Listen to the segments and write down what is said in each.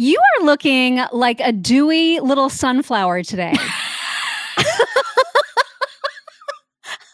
You are looking like a dewy little sunflower today.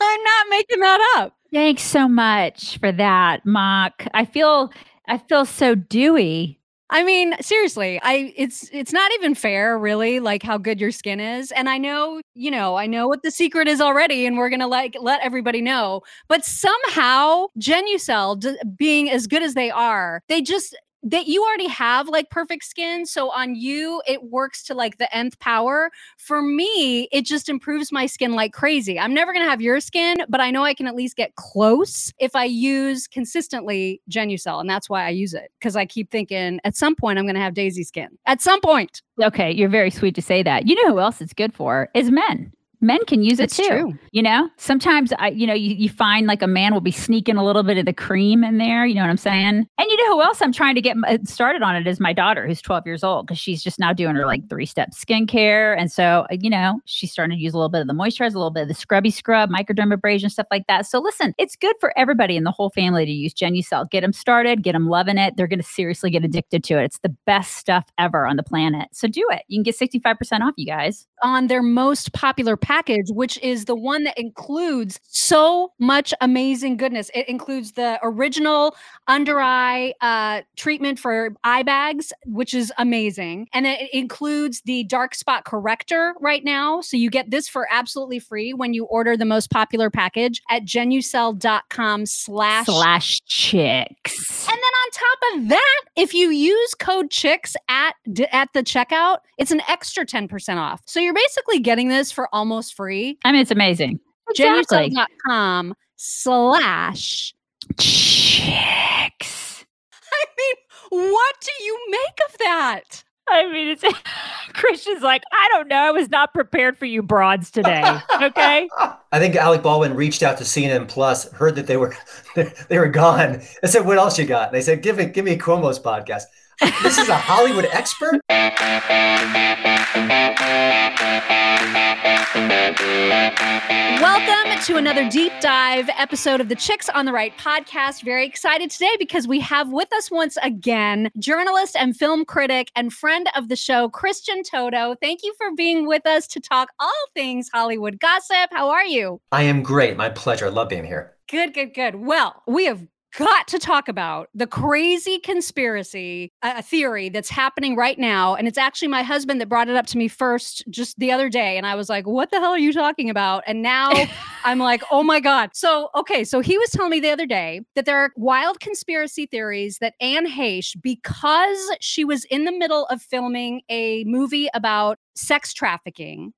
I'm not making that up. Thanks so much for that, Mock. I feel I feel so dewy. I mean, seriously, I it's it's not even fair really like how good your skin is. And I know, you know, I know what the secret is already and we're going to like let everybody know. But somehow Genucel d- being as good as they are, they just that you already have like perfect skin. So on you, it works to like the nth power. For me, it just improves my skin like crazy. I'm never going to have your skin, but I know I can at least get close if I use consistently Genucel. And that's why I use it because I keep thinking at some point I'm going to have daisy skin. At some point. Okay, you're very sweet to say that. You know who else it's good for is men men can use it It's too. true. You know, sometimes I, you know, you, you find like a man will be sneaking a little bit of the cream in there. You know what I'm saying? And you know who else I'm trying to get uh, started on it is my daughter, who's 12 years old, because she's just now doing her like three step skincare. And so, uh, you know, she's starting to use a little bit of the moisturizer, a little bit of the scrubby scrub, microdermabrasion, stuff like that. So listen, it's good for everybody in the whole family to use Genucel. Get them started, get them loving it. They're going to seriously get addicted to it. It's the best stuff ever on the planet. So do it. You can get 65% off, you guys. on their most popular package, which is the one that includes so much amazing goodness. It includes the original under eye uh, treatment for eye bags, which is amazing. And it includes the dark spot corrector right now. So you get this for absolutely free when you order the most popular package at genucel.com slash Slash chicks. and then on top of that, if you use code CHICKS at at the checkout, it's an extra 10% off. So you're basically getting this for almost free. I mean, it's amazing. Exactly. Genucel.com slash. Chicks. I mean, what do you make of that? I mean, it's Christian's like, I don't know. I was not prepared for you broads today. Okay. I think Alec Baldwin reached out to CNN Plus, heard that they were they were gone, I said, "What else you got?" And they said, "Give me give me Cuomo's podcast." This is a Hollywood expert. Welcome to another deep dive episode of the Chicks on the Right podcast. Very excited today because we have with us once again journalist and film critic and friend of the show, Christian Toto. Thank you for being with us to talk all things Hollywood gossip. How are you? I am great. My pleasure. I love being here. Good, good, good. Well, we have got to talk about the crazy conspiracy uh, theory that's happening right now. And it's actually my husband that brought it up to me first just the other day. And I was like, what the hell are you talking about? And now I'm like, oh my God. So, okay. So he was telling me the other day that there are wild conspiracy theories that Anne Heche, because she was in the middle of filming a movie about sex trafficking,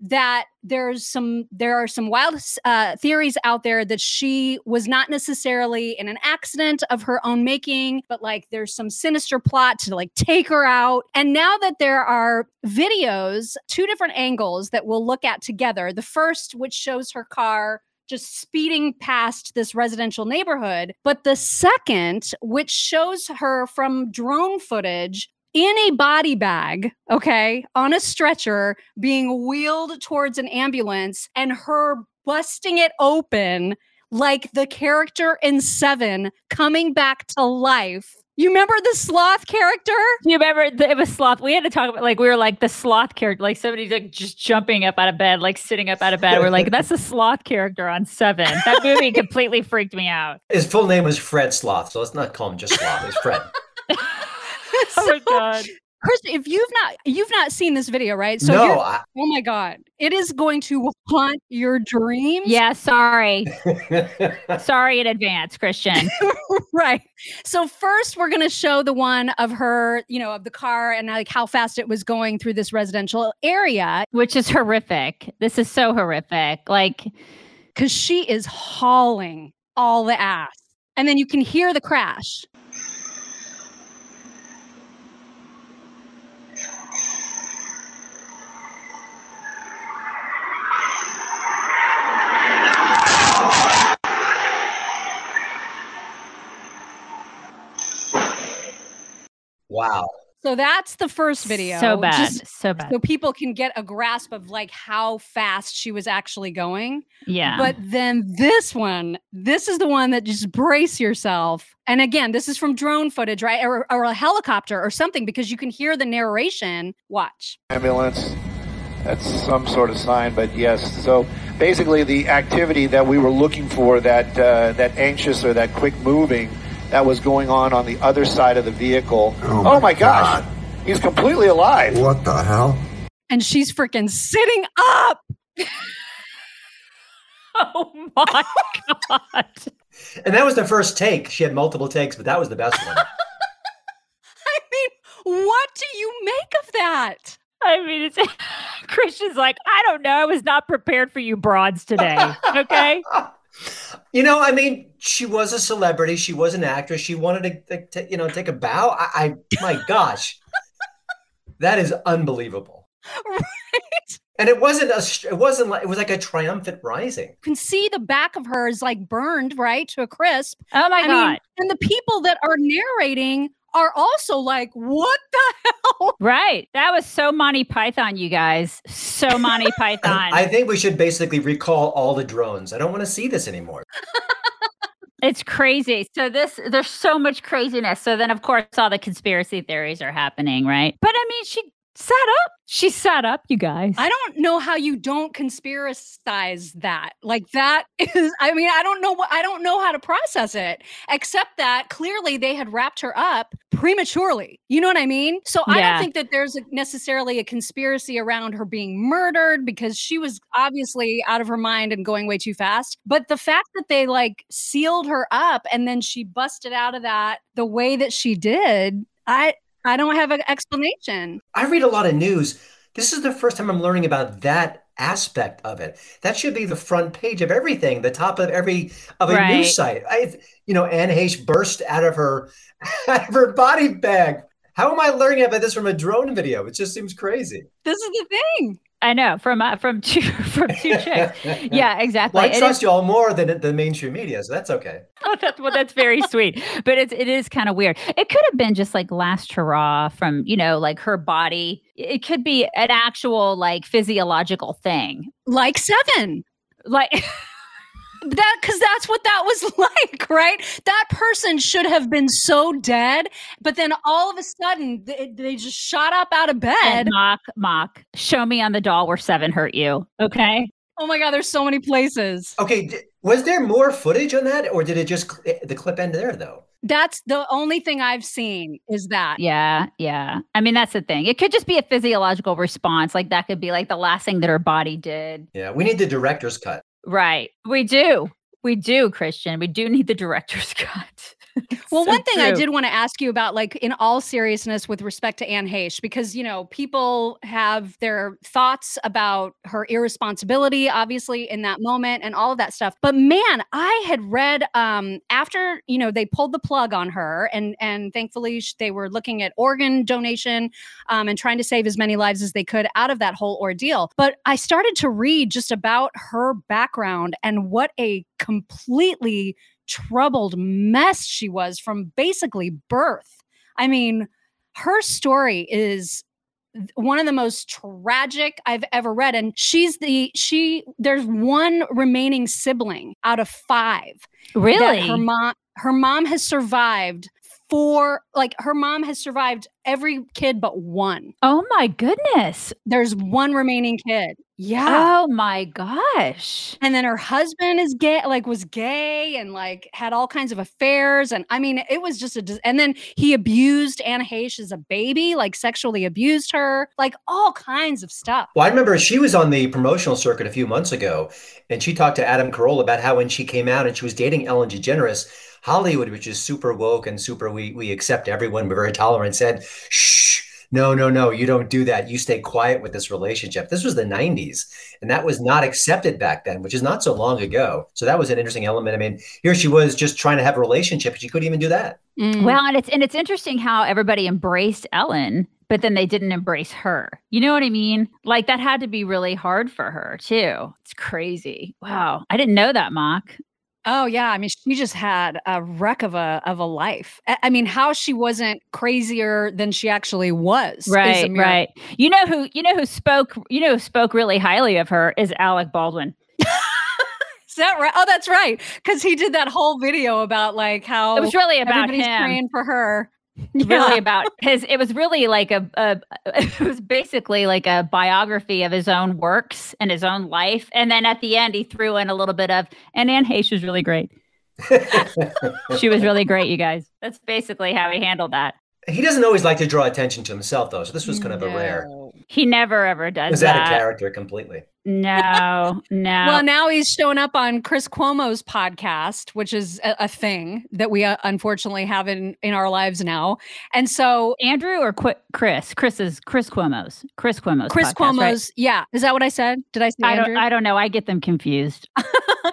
that there's some there are some wild uh, theories out there that she was not necessarily in an accident of her own making but like there's some sinister plot to like take her out and now that there are videos two different angles that we'll look at together the first which shows her car just speeding past this residential neighborhood. But the second, which shows her from drone footage in a body bag, okay, on a stretcher, being wheeled towards an ambulance, and her busting it open like the character in Seven coming back to life. You remember the sloth character? You remember the, it was sloth? We had to talk about like we were like the sloth character, like somebody's like just jumping up out of bed, like sitting up out of bed. We're like, that's the sloth character on Seven. That movie completely freaked me out. His full name was Fred Sloth, so let's not call him just Sloth. It's Fred. Oh my god. Chris, if you've not you've not seen this video, right? So no, I, oh my god, it is going to haunt your dreams. Yeah, sorry. Sorry in advance, Christian. right. So first we're going to show the one of her, you know, of the car and like how fast it was going through this residential area Which is horrific. This is so horrific. Like cuz she is hauling all the ass. And then you can hear the crash. Wow. So that's the first video. So bad. just so bad. so people can get a grasp of like how fast she was actually going. yeah. But then this one, this is the one that just brace yourself. And again, this is from drone footage, right? Or, or a helicopter or something because you can hear the narration. Watch. ambulance. That's some sort of sign, but yes. So basically, the activity that we were looking for, that uh, that anxious or that quick moving, that was going on on the other side of the vehicle. Oh, oh my gosh, God. he's completely alive. What the hell? And she's freaking sitting up. oh my god. And that was the first take. She had multiple takes, but that was the best one. I mean, what do you make of that? I mean, it's Christian's like, I don't know. I was not prepared for you broads today. Okay. You know, I mean, she was a celebrity. She was an actress. She wanted to, to, to, you know, take a bow. I, I my gosh, that is unbelievable. Right? And it wasn't a, it wasn't like, it was like a triumphant rising. You can see the back of her is like burned, right, to a crisp. Oh my I god. mean, and the people that are narrating are also like, what the hell? right. That was so Monty Python, you guys. So Monty Python. I think we should basically recall all the drones. I don't want to see this anymore. It's crazy. So this there's so much craziness. So then of course all the conspiracy theories are happening, right? But I mean she sat up. She sat up, you guys. I don't know how you don't conspiracize that. Like that is I mean, I don't know what I don't know how to process it except that clearly they had wrapped her up prematurely. You know what I mean? So I don't think that there's a, necessarily a conspiracy around her being murdered because she was obviously out of her mind and going way too fast. But the fact that they like sealed her up and then she busted out of that the way that she did, I I don't have an explanation. I read a lot of news. This is the first time I'm learning about that aspect of it. That should be the front page of everything, the top of every of a Right. news site. I, you know, Anne Heche burst out of her out of her body bag. How am I learning about this from a drone video? It just seems crazy. This is the thing. I know from uh, from two from two chicks. Yeah, exactly. Well, I It is- trust you all more than the mainstream media, so that's okay. Oh, that's well, that's very sweet. But it's it is kind of weird. It could have been just like last hurrah from, you know, like her body. It could be an actual like physiological thing. Like seven. Like that because that's what that was like right that person should have been so dead but then all of a sudden they, they just shot up out of bed and mock mock. Show me on the doll where seven hurt you. Okay. oh my god there's so many places Okay, d- was there more footage on that, or did it just cl- eh, the clip end there though? that's the only thing i've seen is that Yeah, yeah. I mean, that's the thing. It could just be a physiological response. Like that could be like the last thing that her body did. Yeah, we need the director's cut. Right. We do. We do, Christian. We do need the director's cut. Well, So one thing I did want to ask you about, like in all seriousness, with respect to Anne Heche, because you know people have their thoughts about her irresponsibility, obviously in that moment, and all of that stuff. But man, I had read um, after you know they pulled the plug on her, and and thankfully they were looking at organ donation um, and trying to save as many lives as they could out of that whole ordeal. But I started to read just about her background and what a completely troubled mess she was from basically birth. I mean, her story is one of the most tragic I've ever read and she's the she there's one remaining sibling out of 5 really. her mom her mom has survived four like her mom has survived every kid but one. oh my goodness. There's one remaining kid. Yeah. Oh my gosh. and then her husband is gay like was gay and like had all kinds of affairs and i mean it was just a and then he abused anna Heche as a baby like sexually abused her like all kinds of stuff Well, I remember she was on the promotional circuit a few months ago, and she talked to Adam Carolla about how when she came out and she was dating Ellen DeGeneres, Hollywood, which is super woke and super we we accept everyone, we're very tolerant, said, "Shh, no, no, no, you don't do that. You stay quiet with this relationship." This was the '90s, and that was not accepted back then, which is not so long ago. So that was an interesting element. I mean, here she was just trying to have a relationship, but she couldn't even do that. Mm. Well, and it's and it's interesting how everybody embraced Ellen, but then they didn't embrace her. You know what I mean? Like that had to be really hard for her too. It's crazy. Wow. I didn't know that, Mock. Oh yeah, I mean, she just had a wreck of a of a life. I, mean, how she wasn't crazier than she actually was. Right, right. You know who you know who spoke you know who spoke really highly of her is Alec Baldwin. Is that right? Oh, that's right. Because he did that whole video about like how It was really about everybody's him. praying for her. Really about his it was really like a, a it was basically like a biography of his own works and his own life. And then at the end he threw in a little bit of and Anne Heche was really great. She was really great, you guys. That's basically how he handled that. He doesn't always like to draw attention to himself, though. So this was kind of a rare. He never ever does Was that a character completely? No, no. Well, now he's showing up on Chris Cuomo's podcast, which is a, a thing that we uh, unfortunately have in in our lives now. And so Andrew or Qu- Chris? Chris is Chris Cuomo's. Chris Cuomo's. Chris podcast, right? Cuomo's, yeah, is that what I said? Did I say I Andrew? don't. I don't know. I get them confused.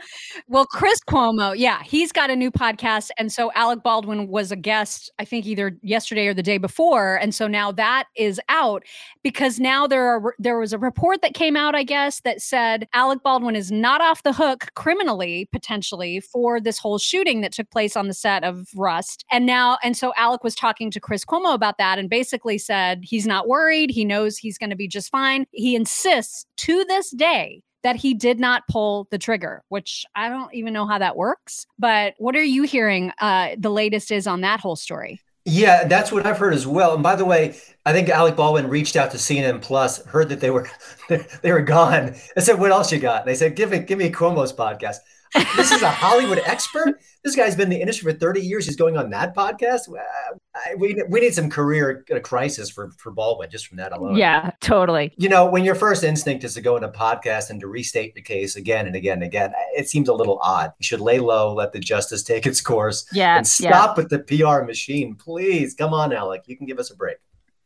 well, Chris Cuomo, yeah, he's got a new podcast. And so Alec Baldwin was a guest, I think either yesterday or the day before. And so now that is out because now there are there was a report that came out, I guess, that said Alec Baldwin is not off the hook criminally, potentially, for this whole shooting that took place on the set of Rust. And now, and so Alec was talking to Chris Cuomo about that and basically said he's not worried. He knows he's going to be just fine. He insists to this day that he did not pull the trigger, which I don't even know how that works. But what are you hearing? Uh, the latest is on that whole story. Yeah, that's what I've heard as well. And by the way, I think Alec Baldwin reached out to CNN Plus, heard that they were they were gone. I said, "What else you got?" And they said, "Give me give me Cuomo's podcast." This is a Hollywood expert. This guy's been in the industry for 30 years. He's going on that podcast. I- We, we need some career uh, crisis for, for Baldwin just from that alone. Yeah, totally. You know, when your first instinct is to go in a podcast and to restate the case again and again and again, it seems a little odd. You should lay low, let the justice take its course, Yeah, and yeah, stop with the PR machine, please. Come on, Alec. You can give us a break.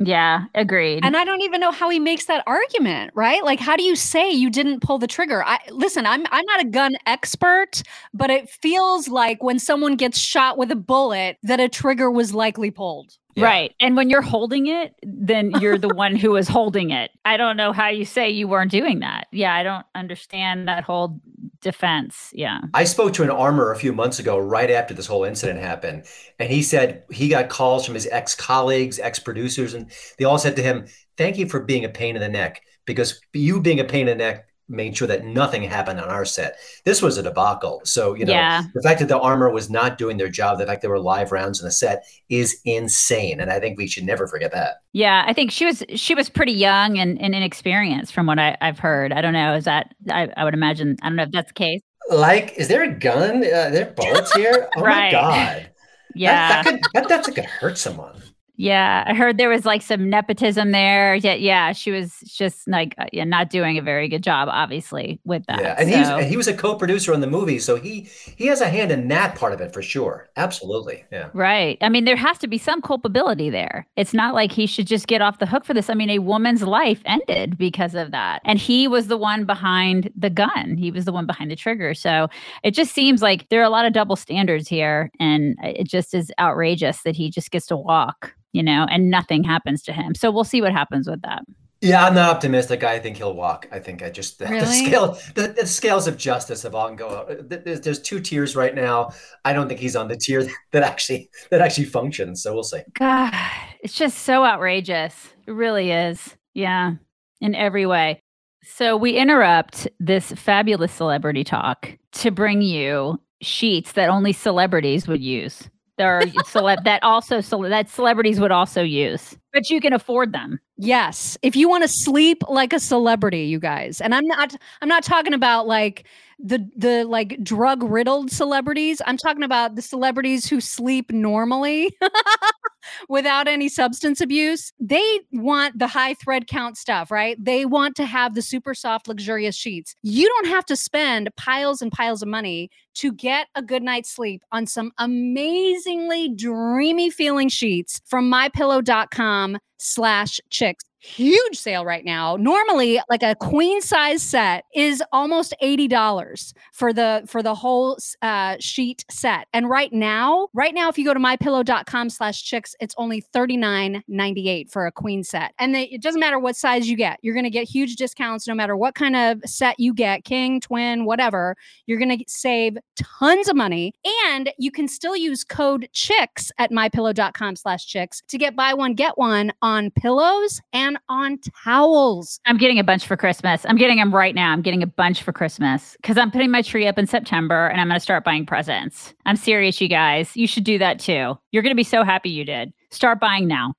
Yeah. Agreed. And I don't even know how he makes that argument, right? Like, how do you say you didn't pull the trigger? I listen, I'm I'm not a gun expert, but it feels like when someone gets shot with a bullet that a trigger was likely pulled. Yeah. Right. And when you're holding it, then you're the one who is holding it. I don't know how you say you weren't doing that. Yeah, I don't understand that whole defense. Yeah. I spoke to an armor a few months ago, right after this whole incident happened, and he said he got calls from his ex colleagues, ex producers, and they all said to him, Thank you for being a pain in the neck, because you being a pain in the neck made sure that nothing happened on our set. This was a debacle. So, you know, Yeah. the fact that the armor was not doing their job, the fact there were live rounds in the set is insane. And I think we should never forget that. Yeah, I think she was she was pretty young and, and inexperienced from what I, I've heard. I don't know. Is that I, I would imagine I don't know if that's the case. Like, is there a gun? Uh, are there bullets here? Oh Right. my God. Yeah. That, that could, that, that's could hurt someone. Yeah, I heard there was like some nepotism there. Yeah, yeah, she was just like uh, yeah, not doing a very good job, obviously, with that. Yeah, and he was and he was a co-producer on the movie, so he he has a hand in that part of it for sure. Absolutely, yeah. Right. I mean, there has to be some culpability there. It's not like he should just get off the hook for this. I mean, a woman's life ended because of that. And he was the one behind the gun, he was the one behind the trigger. So it just seems like there are a lot of double standards here. And it just is outrageous that he just gets to walk, you know, and nothing happens to him. So we'll see what happens with that. Yeah, I'm not optimistic. I think he'll walk. I think I just the, the scale the, the scales of justice have all go. up. There's, there's two tiers right now. I don't think he's on the tier that actually that actually functions. So we'll see. God, it's just so outrageous. It really is. Yeah, in every way. So we interrupt this fabulous celebrity talk to bring you sheets that only celebrities would use. There are celeb that also cele- that celebrities would also use, but you can afford them. Yes, if you want to sleep like a celebrity, you guys. And I'm not I'm not talking about like the the like drug riddled celebrities. I'm talking about the celebrities who sleep normally without any substance abuse. They want the high thread count stuff, right? They want to have the super soft luxurious sheets. You don't have to spend piles and piles of money to get a good night's sleep on some amazingly dreamy feeling sheets from mypillow.com slash chicks. huge sale right now. Normally, like a queen size set is almost $80 for the for the whole uh, sheet set. And right now, right now, if you go to mypillow.com slash chicks, it's only $39.98 for a queen set. And they, it doesn't matter what size you get, you're gonna get huge discounts no matter what kind of set you get, king, twin, whatever. You're gonna save tons of money. And you can still use code chicks at mypillow.com slash chicks to get buy one, get one on pillows and on towels. I'm getting a bunch for Christmas. I'm getting them right now. I'm getting a bunch for Christmas because I'm putting my tree up in September and I'm going to start buying presents. I'm serious, you guys. You should do that too. You're going to be so happy you did. Start buying now.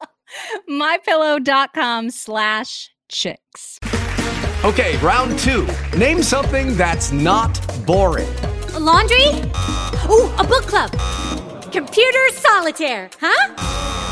mypillow.com slash chicks. Okay, round two. Name something that's not boring. A laundry? Ooh, a book club. Computer solitaire, huh?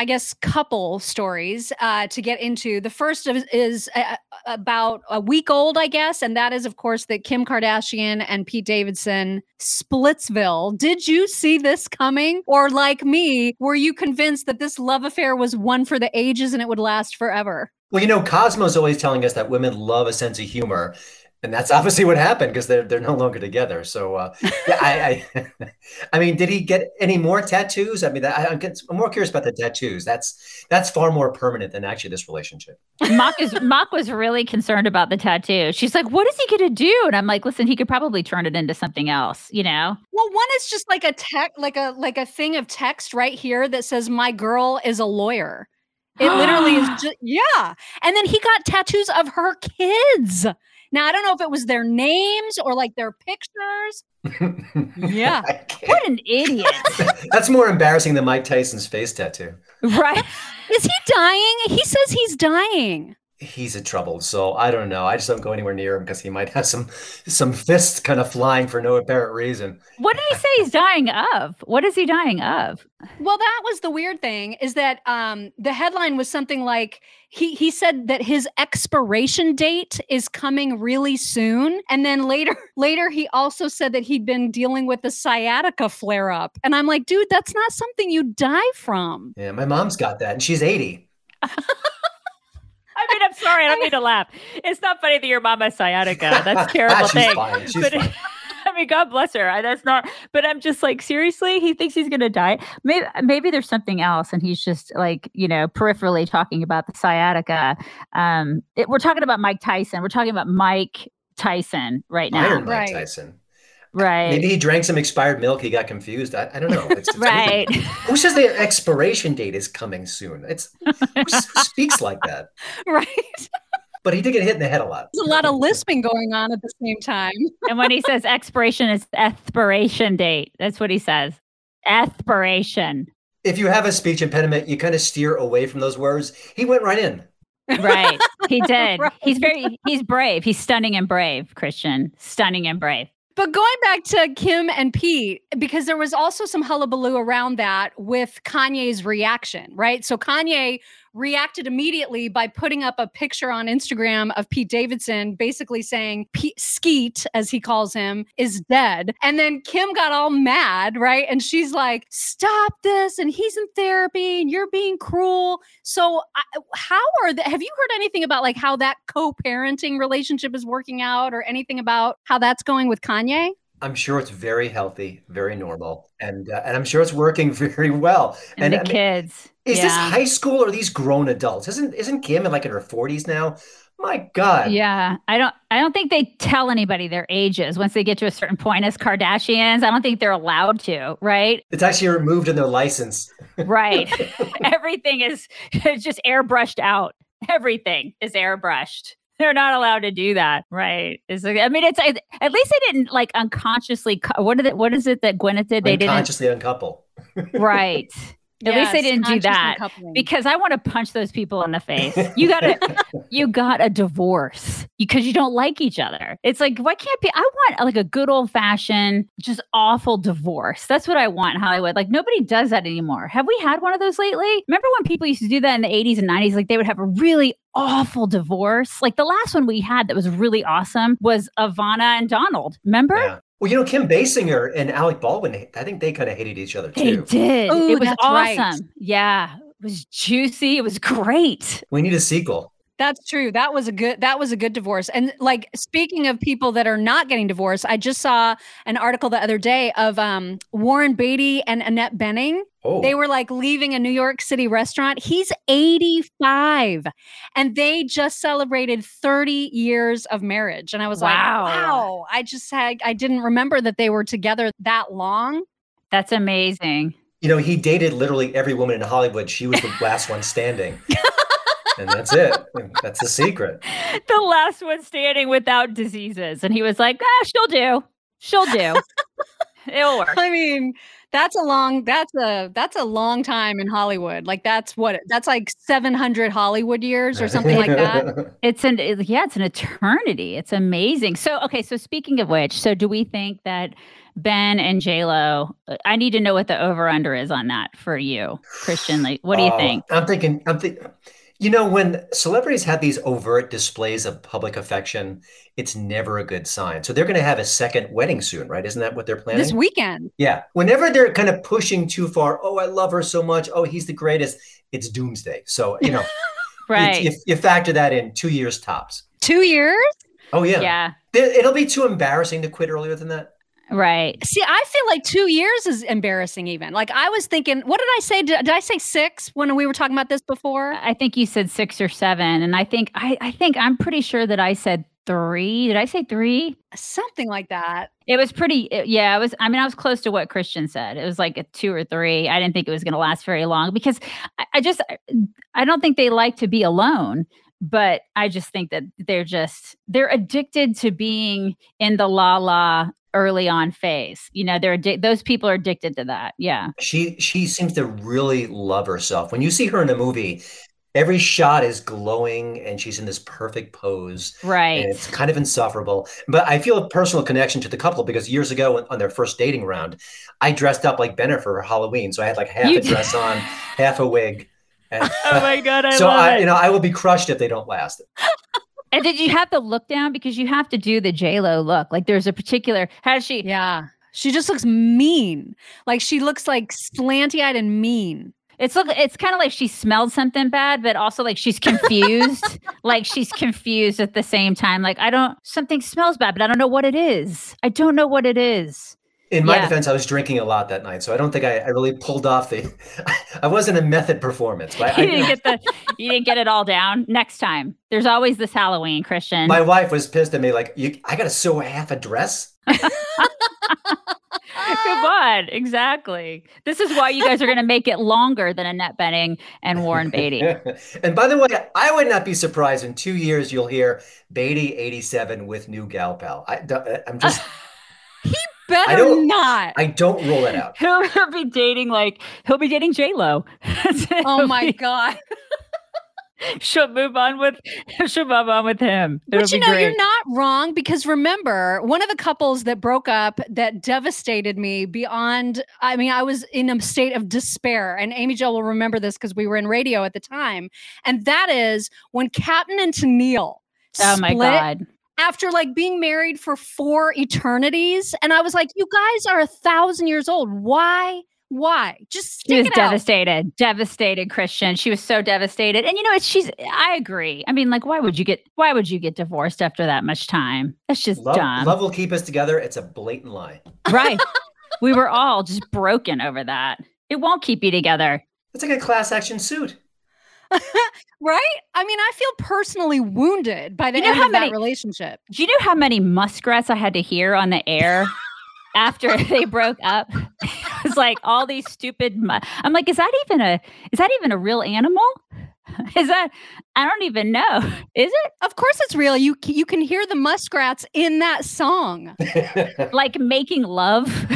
I guess, couple stories uh, to get into. The first is, is uh, about a week old, I guess, and that is, of course, that Kim Kardashian and Pete Davidson Splitsville. Did you see this coming? Or, like me, were you convinced that this love affair was one for the ages and it would last forever? Well, you know, Cosmo's always telling us that women love a sense of humor and that's obviously what happened because they're they're no longer together. So uh, yeah, I, I, I mean, did he get any more tattoos? I mean, I, I'm more curious about the tattoos. That's that's far more permanent than actually this relationship. Mock is Mock was really concerned about the tattoo. She's like, "What is he going to do?" And I'm like, "Listen, he could probably turn it into something else." You know. Well, one is just like a tech, like a like a thing of text right here that says, "My girl is a lawyer." It literally is just yeah. And then he got tattoos of her kids. Now I don't know if it was their names or like their pictures. yeah. What an idiot. That's more embarrassing than Mike Tyson's face tattoo. Right. Is he dying? He says he's dying he's in trouble. So I don't know. I just don't go anywhere near him because he might have some some fists kind of flying for no apparent reason. What did he say he's dying of? What is he dying of? Well, that was the weird thing is that um, the headline was something like he he said that his expiration date is coming really soon, and then later later he also said that he'd been dealing with a sciatica flare up, and I'm like, dude, that's not something you die from. Yeah, my mom's got that, and she's 80. I mean, I'm sorry. I don't mean to laugh. It's not funny that your mom has sciatica. That's a terrible She's thing. Fine. She's but, fine. I mean, God bless her. I, that's not. But I'm just like, seriously, he thinks he's gonna die. Maybe, maybe there's something else, and he's just like, you know, peripherally talking about the sciatica. Um, it, we're talking about Mike Tyson. We're talking about Mike Tyson right now. Iron Mike Right. Tyson. Right. Maybe he drank some expired milk. He got confused. I, I don't know. It's, it's Right. Who says the expiration date is coming soon? It's who s- speaks like that. Right. But he did get hit in the head a lot. There's a lot of lisping going on at the same time. and when he says expiration is expiration date, that's what he says. Expiration. If you have a speech impediment, you kind of steer away from those words. He went right in. Right. He did. Right. He's very he's brave. He's stunning and brave, Christian. Stunning and brave. But going back to Kim and Pete, because there was also some hullabaloo around that with Kanye's reaction, right? So Kanye reacted immediately by putting up a picture on Instagram of Pete Davidson, basically saying Pete Skete, as he calls him, is dead. And then Kim got all mad, right? And she's like, "Stop this!" And he's in therapy, and you're being cruel. So, I, how are the, Have you heard anything about like how that co-parenting relationship is working out, or anything about how that's going with Kanye? I'm sure it's very healthy, very normal, and uh, and I'm sure it's working very well. And, the I mean, kids. is yeah. this high school or these grown adults? Isn't isn't Kim in like in her 40s now? My God. Yeah, I don't. I don't think they tell anybody their ages once they get to a certain point as Kardashians. I don't think they're allowed to. Right. It's actually removed in their license. Right. Everything is just airbrushed out. Everything is airbrushed. They're not allowed to do that, right? It's like, I mean, it's at least they didn't like unconsciously. What did it? What is it that Gwyneth did? They didn't unconsciously uncouple. right. At least they didn't do that uncoupling. because I want to punch those people in the face. You got to, you got a divorce because you don't like each other. It's like, why can't be? I want like a good old fashioned, just awful divorce. That's what I want in Hollywood. Like nobody does that anymore. Have we had one of those lately? Remember when people used to do that in the 80s and 90s? Like they would have a really awful divorce. Like the last one we had that was really awesome was Ivana and Donald. Remember? Yeah. Well, you know, Kim Basinger and Alec Baldwin, I think they kind of hated each other too. They too. did. Ooh, it was that's right. awesome. Yeah. It was juicy. It was great. We need a sequel. That's true. That was a good that was a good divorce. And like speaking of people that are not getting divorced, I just saw an article the other day of um Warren Beatty and Annette Bening. Oh, They were like leaving a New York City restaurant. He's 85 and they just celebrated 30 years of marriage. And I was Wow. like, wow, I just had I didn't remember that they were together that long. That's amazing. you know, he dated literally every woman in Hollywood. She was the last one standing. and that's it. That's the secret. The last one standing without diseases. And he was like, ah, she'll do. She'll do. It'll work. I mean, that's a long that's a that's a long time in Hollywood. Like that's what that's like 700 Hollywood years or something like that. It's an it- yeah, it's an eternity. It's amazing. So okay, so speaking of which, so do we think that Ben and J Lo? I need to know what the over under is on that for you, Christian. Like, what do you Oh, think? I'm thinking, I'm thinking, you know, when celebrities have these overt displays of public affection, it's never a good sign. So they're going to have a second wedding soon, right? Isn't that what they're planning? This weekend. Yeah. Whenever they're kind of pushing too far, oh, I love her so much. Oh, he's the greatest. It's doomsday. So, you know, Right. you, you factor that in two years tops. 2 years? Oh, yeah. yeah. It'll be too embarrassing to quit earlier than that. Right. See, I feel like 2 years is embarrassing even. Like I was thinking, what did I say? Did, did I say 6 when we were talking about this before? I think you said six or seven, and I think I, I think I'm pretty sure that I said three. Did I say three? Something like that. It was pretty. it- yeah, it was. I mean, I was close to what Christian said. It was like a two or three. I didn't think it was going to last very long because I, I just I don't think they like to be alone. But I just think that they're just they're addicted to being in the la la early on phase. You know, they're addic- those people are addicted to that. Yeah. She she seems to really love herself. When you see her in a movie, every shot is glowing and she's in this perfect pose. Right. And it's kind of insufferable. But I feel a personal connection to the couple because years ago on their first dating round, I dressed up like Bennifer for Halloween. So I had like half You a dress on, half a wig. And, Oh my god, I so I, it. you know, I will be crushed if they don't last. And did you have the look down because you have to do the J Lo look? Like there's a particular. How does she? Yeah. She just looks mean. Like she looks like slanty-eyed and mean. It's look. It's kind of like she smelled something bad, but also like she's confused. like she's confused at the same time. Like I don't. Something smells bad, but I don't know what it is. I don't know what it is. In my Yeah. defense, I was drinking a lot that night, so I don't think I, I really pulled off the. I wasn't a method performance, but I, You didn't get the. You didn't get it all down. Next time, there's always this Halloween, Christian. my wife was pissed at me, like, you, I got to sew half a dress. Come on, exactly. This is why you guys are going to make it longer than Annette Bening and Warren Beatty. and by the way, I would not be surprised in two years you'll hear Beatty 87 with new gal pal. I, uh, I'm just, Better don't- not. I don't rule it out. He'll, he'll be dating like he'll be dating J Lo. oh my god. She'll move on with she'll move on with him. It'll But you know, great. you're not wrong because remember, one of the couples that broke up that devastated me beyond, I mean, I was in a state of despair. And Amy Jo will remember this because we were in radio at the time. And that is when Captain and Tennille Oh my split god. After like being married for four eternities. And I was like, you guys are a thousand years old. Why? Why? Just She stick was it out. devastated, devastated, Christian. She was so devastated. And you know, it's she's I agree. I mean, like, why would you get why would you get divorced after that much time? That's just Love, dumb. love will keep us together. It's a blatant lie. right. we were all just broken over that. It won't keep you together. It's like a class action suit. right? I mean, I feel personally wounded by the You know end of many- that relationship. Do you know how many muskrats I had to hear on the air after they broke up? it's like all these stupid. Mu- I'm like, is that even a is that even a real animal? Is that I don't even know. Is it Of course, it's real. You you can hear the muskrats in that song. like making love?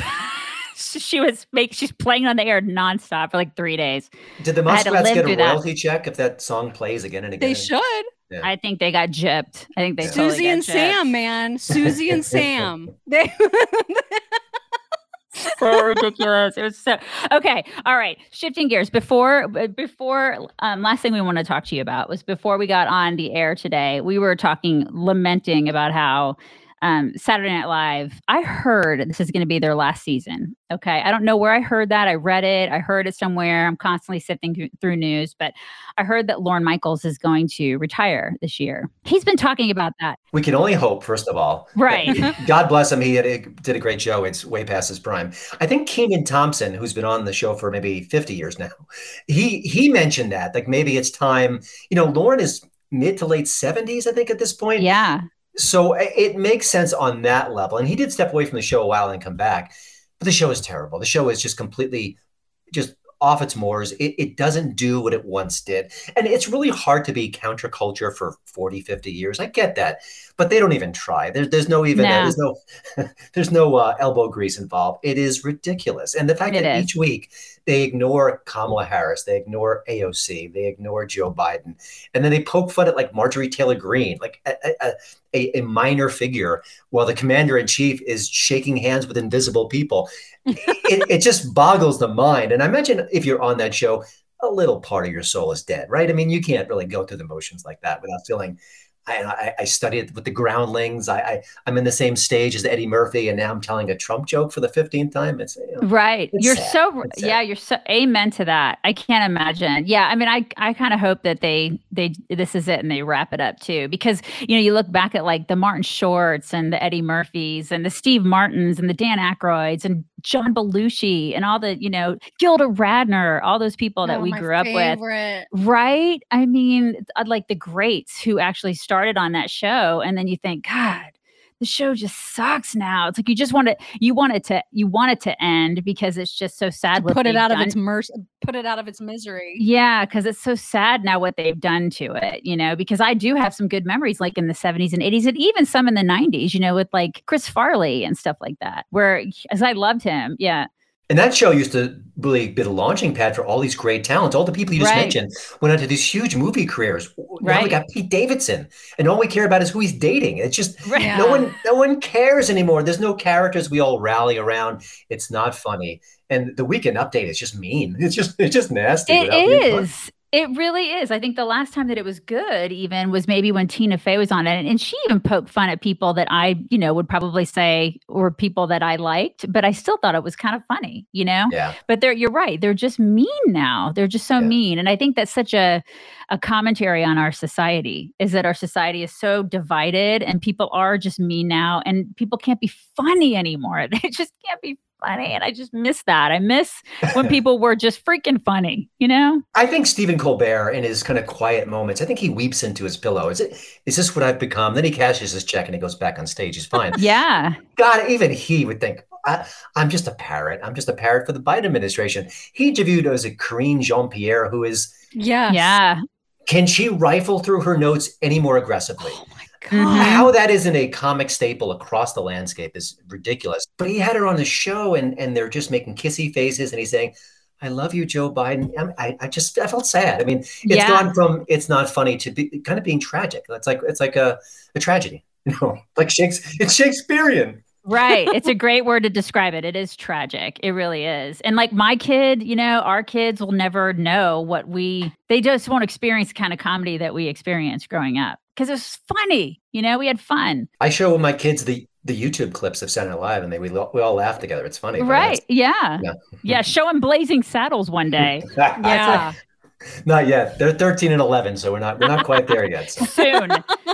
she was make she's playing on the air nonstop for like three days. Did the I had to Muskrats get a through that. royalty check if that song plays again and again? They should. Yeah. I think they got gypped. I think they totally Susie got and gypped. Sam, man. Susie and Sam. They so ridiculous. It was so okay. All right, shifting gears. Before before um, last thing we want to talk to you about was before we got on the air today. We were talking, lamenting about how um, Saturday Night Live. I heard this is going to be their last season. Okay, I don't know where I heard that. I read it. I heard it somewhere. I'm constantly sifting through, news, but I heard that Lorne Michaels is going to retire this year. He's been talking about that. We can only hope, first of all. Right. God bless him. He had a, did a great show. It's way past his prime. I think Kenan Thompson, who's been on the show for maybe 50 years now, he he mentioned that like maybe it's time. You know, Lorne is mid to late 70s, I think, at this point. Yeah. So it makes sense on that level. And he did step away from the show a while and come back. But the show is terrible. The show is just completely just off its moors. It, it doesn't do what it once did. And it's really hard to be counterculture for 40, 50 years. I get that. But they don't even try. There, there's no even, No. there's no, there's no uh, elbow grease involved. It is ridiculous. And the fact It that is. each week they ignore Kamala Harris, they ignore AOC, they ignore Joe Biden, and then they poke fun at like Marjorie Taylor Greene, like a, a, a, a minor figure, while the commander in chief is shaking hands with invisible people. it, it just boggles the mind. And I imagine if you're on that show, a little part of your soul is dead, right? I mean, you can't really go through the motions like that without feeling. I, I, I studied with the groundlings. I, I I'm in the same stage as Eddie Murphy, and now I'm telling a Trump joke for the fifteenth time. It's you know, Right. It's you're sad. so It's sad. yeah, you're so amen to that. I can't imagine. Yeah, I mean I I kind of hope that they they this is it and they wrap it up too because you know, you look back at like the Martin Shorts and the Eddie Murphys and the Steve Martins and the Dan Aykroyds and John Belushi and all the, you know, Gilda Radner, all those people that Oh, we my grew up with. Right? I mean, uh, like the greats who actually started on that show and then you think, God, the show just sucks now. It's like you just want it you want it to you want it to end because it's just so sad Put it out of its mercy. Put it out of its misery. Yeah, because it's so sad now what they've done to it, you know, because I do have some good memories like in the 70s and 80s and even some in the 90s, you know, with like Chris Farley and stuff like that, where as I loved him. Yeah. And that show used to really be the launching pad for all these great talents. All the people you just Right. mentioned went on to these huge movie careers. Now we got Pete Davidson, and all we care about is who he's dating. It's just Right. no one, no one cares anymore. There's no characters we all rally around. It's not funny. And the weekend update is just mean. It's just, it's just nasty. It without being fun. is. It really is. I think the last time that it was good, even, was maybe when Tina Fey was on it, and she even poked fun at people that I, you know, would probably say were people that I liked, but I still thought it was kind of funny, you know. Yeah. But they're you're right. They're just mean now. They're just so Yeah. mean, and I think that's such a a commentary on our society. Is that our society is so divided, and people are just mean now, and people can't be funny anymore. They just can't be funny, and I just miss that. I miss when people were just freaking funny, you know. I think Stephen Colbert, in his kind of quiet moments, I think he weeps into his pillow. Is it? Is this what I've become? Then he cashes his check and he goes back on stage. He's fine. Yeah. God, even he would think, I, I'm just a parrot. I'm just a parrot for the Biden administration. He interviewed as a Karine Jean Pierre, who is, yeah, Yeah. can she rifle through her notes any more aggressively? Mhm. How that isn't a comic staple across the landscape is ridiculous. But he had her on the show and, and they're just making kissy faces and he's saying, I love you, Joe Biden. I, I just I felt sad. I mean, it's Yeah. gone from it's not funny to be kind of being tragic. It's like it's like a, a tragedy. You know, like Shakespeare, it's Shakespearean. Right. It's a great word to describe it. It is tragic. It really is. And like my kid, you know, our kids will never know what we, they just won't experience the kind of comedy that we experienced growing up because it was funny. You know, we had fun. I show my kids the the YouTube clips of Saturday Night Live, and they we, we all laugh together. It's funny, Right. Yeah. Yeah. Yeah. Show them blazing saddles one day. Yeah. not yet. They're 13 and 11, so we're not we're not quite there yet. So. Soon.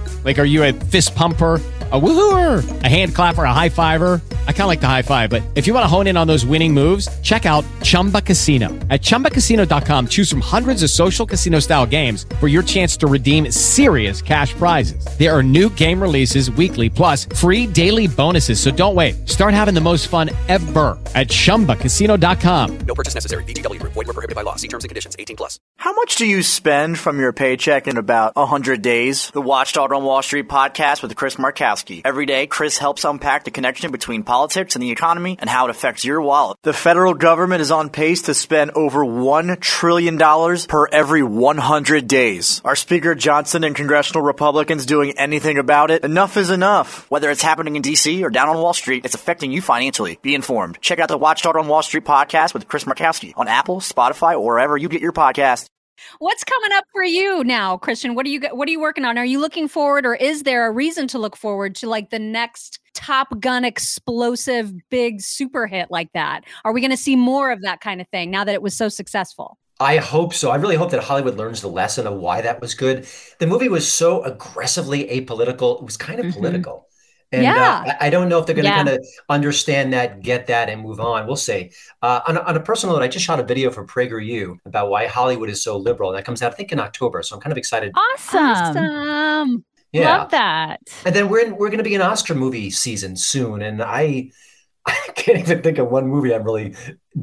Like, are you a fist pumper, a woohooer, a hand clapper, a high fiver? I kind of like the high five, but if you want to hone in on those winning moves, check out Chumba Casino. At chumbacasino.com, choose from hundreds of social casino style games for your chance to redeem serious cash prizes. There are new game releases weekly, plus free daily bonuses. So don't wait. Start having the most fun ever at chumbacasino.com. No purchase necessary. VGW Group. Void were prohibited by law. See terms and conditions. 18 plus. How much do you spend from your paycheck in about 100 days? The Watchdog on Wall Street podcast with Chris Markowski. Every day, Chris helps unpack the connection between politics and the economy and how it affects your wallet. The federal government is on pace to spend over $1 trillion per every 100 days. Are Speaker Johnson and congressional Republicans doing anything about it? Enough is enough. Whether it's happening in D.C. or down on Wall Street, it's affecting you financially. Be informed. Check out the Watchdog on Wall Street podcast with Chris Markowski on Apple, Spotify, or wherever you get your podcast. What's coming up for you now, Christian? What are you what are you working on? Are you looking forward or is there a reason to look forward to like the next Top Gun explosive big super hit like that? Are we going to see more of that kind of thing now that it was so successful? I hope so. I really hope that Hollywood learns the lesson of why that was good. The movie was so aggressively apolitical. It was kind of Mhm. political. And Yeah. uh, I I don't know if they're going to Yeah. kind of understand that, get that, and move on. We'll see. Uh, on, a, on a personal note, I just shot a video for PragerU about why Hollywood is so liberal. And that comes out, I think, in October. So I'm kind of excited. Awesome. Awesome. Yeah. Love that. And then we're in, we're going to be in Oscar movie season soon, and I I can't even think of one movie I'm really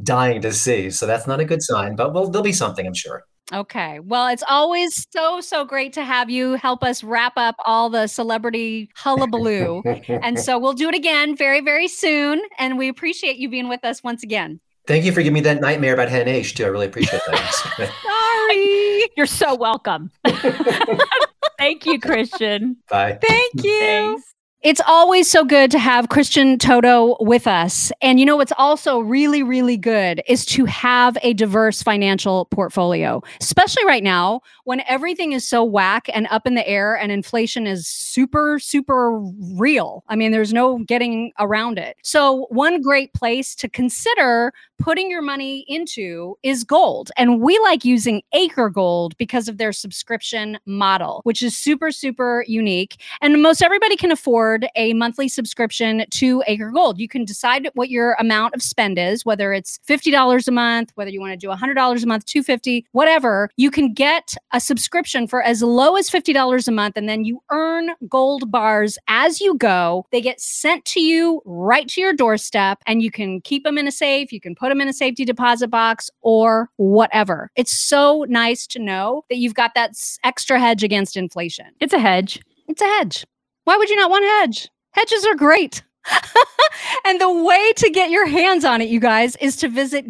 dying to see. So that's not a good sign, but well, there'll be something, I'm sure. Okay. Well, it's always so, so great to have you help us wrap up all the celebrity hullabaloo. and so we'll do it again very, very soon. And we appreciate you being with us once again. Thank you for giving me that nightmare about Hen H too. I really appreciate that. Sorry. You're so welcome. Thank you, Christian. Bye. Thank you. Thanks. It's always so good to have Christian Toto with us. And you know what's also really, really good is to have a diverse financial portfolio, especially right now when everything is so whack and up in the air and inflation is super, super real. I mean, there's no getting around it. So, one great place to consider putting your money into is gold. And we like using Acre Gold because of their subscription model, which is super, super unique. And most everybody can afford a monthly subscription to Acre Gold. You can decide what your amount of spend is, whether it's $50 a month, whether you want to do $100 a month, 250, whatever. You can get a subscription for as low as $50 a month and then you earn gold bars as you go. They get sent to you right to your doorstep and you can keep them in a safe, you can put them in a safety deposit box or whatever. It's so nice to know that you've got that extra hedge against inflation. It's a hedge. It's a hedge. Why would you not want hedge? Hedges are great. and the way to get your hands on it, you guys, is to visit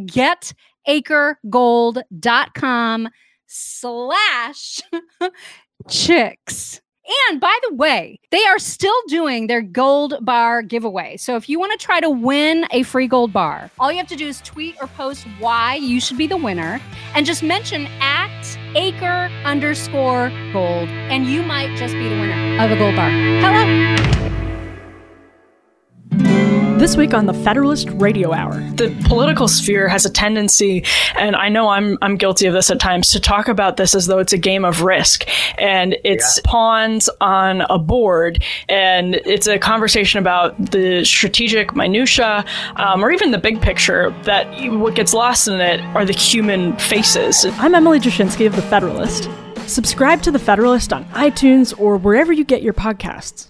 getacregold.com slash chicks. And by the way, they are still doing their gold bar giveaway. So if you want to try to win a free gold bar, all you have to do is tweet or post why you should be the winner and just mention at acre underscore gold, and you might just be the winner of a gold bar. Hello. This week on the Federalist Radio Hour. The political sphere has a tendency, and I know I'm I'm guilty of this at times, to talk about this as though it's a game of risk and it's pawns on a board, and it's a conversation about the strategic minutia um, or even the big picture. That what gets lost in it are the human faces. I'm Emily Jashinsky of The Federalist. Subscribe to The Federalist on iTunes or wherever you get your podcasts.